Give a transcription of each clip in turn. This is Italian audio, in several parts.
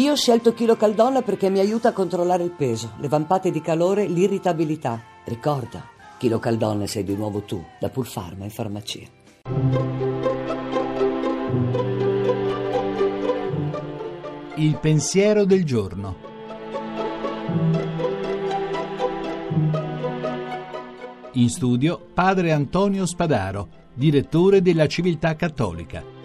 Io ho scelto Chilo Caldonna perché mi aiuta a controllare il peso, le vampate di calore, l'irritabilità. Ricorda, Chilo Caldonna sei di nuovo tu, da Pulfarma in farmacia. Il pensiero del giorno. In studio padre Antonio Spadaro, direttore della Civiltà Cattolica.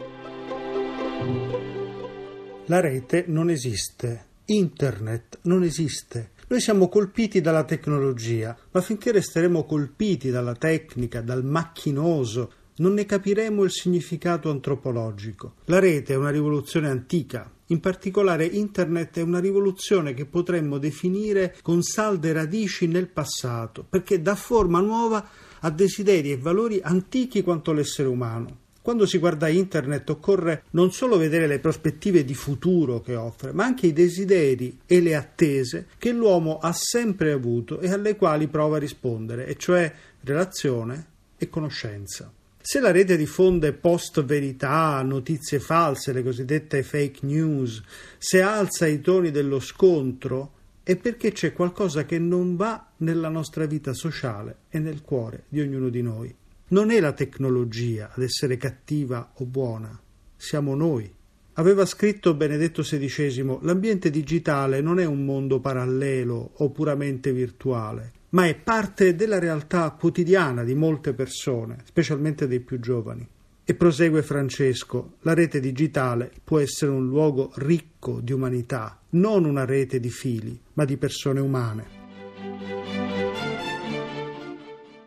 La rete non esiste, internet non esiste. Noi siamo colpiti dalla tecnologia, ma finché resteremo colpiti dalla tecnica, dal macchinoso, non ne capiremo il significato antropologico. La rete è una rivoluzione antica, in particolare Internet è una rivoluzione che potremmo definire con salde radici nel passato, perché dà forma nuova a desideri e valori antichi quanto l'essere umano. Quando si guarda internet occorre non solo vedere le prospettive di futuro che offre, ma anche i desideri e le attese che l'uomo ha sempre avuto e alle quali prova a rispondere, e cioè relazione e conoscenza. Se la rete diffonde post verità, notizie false, le cosiddette fake news, se alza i toni dello scontro, è perché c'è qualcosa che non va nella nostra vita sociale e nel cuore di ognuno di noi. Non è la tecnologia ad essere cattiva o buona, siamo noi. Aveva scritto Benedetto XVI, l'ambiente digitale non è un mondo parallelo o puramente virtuale, ma è parte della realtà quotidiana di molte persone, specialmente dei più giovani. E prosegue Francesco, la rete digitale può essere un luogo ricco di umanità, non una rete di fili, ma di persone umane.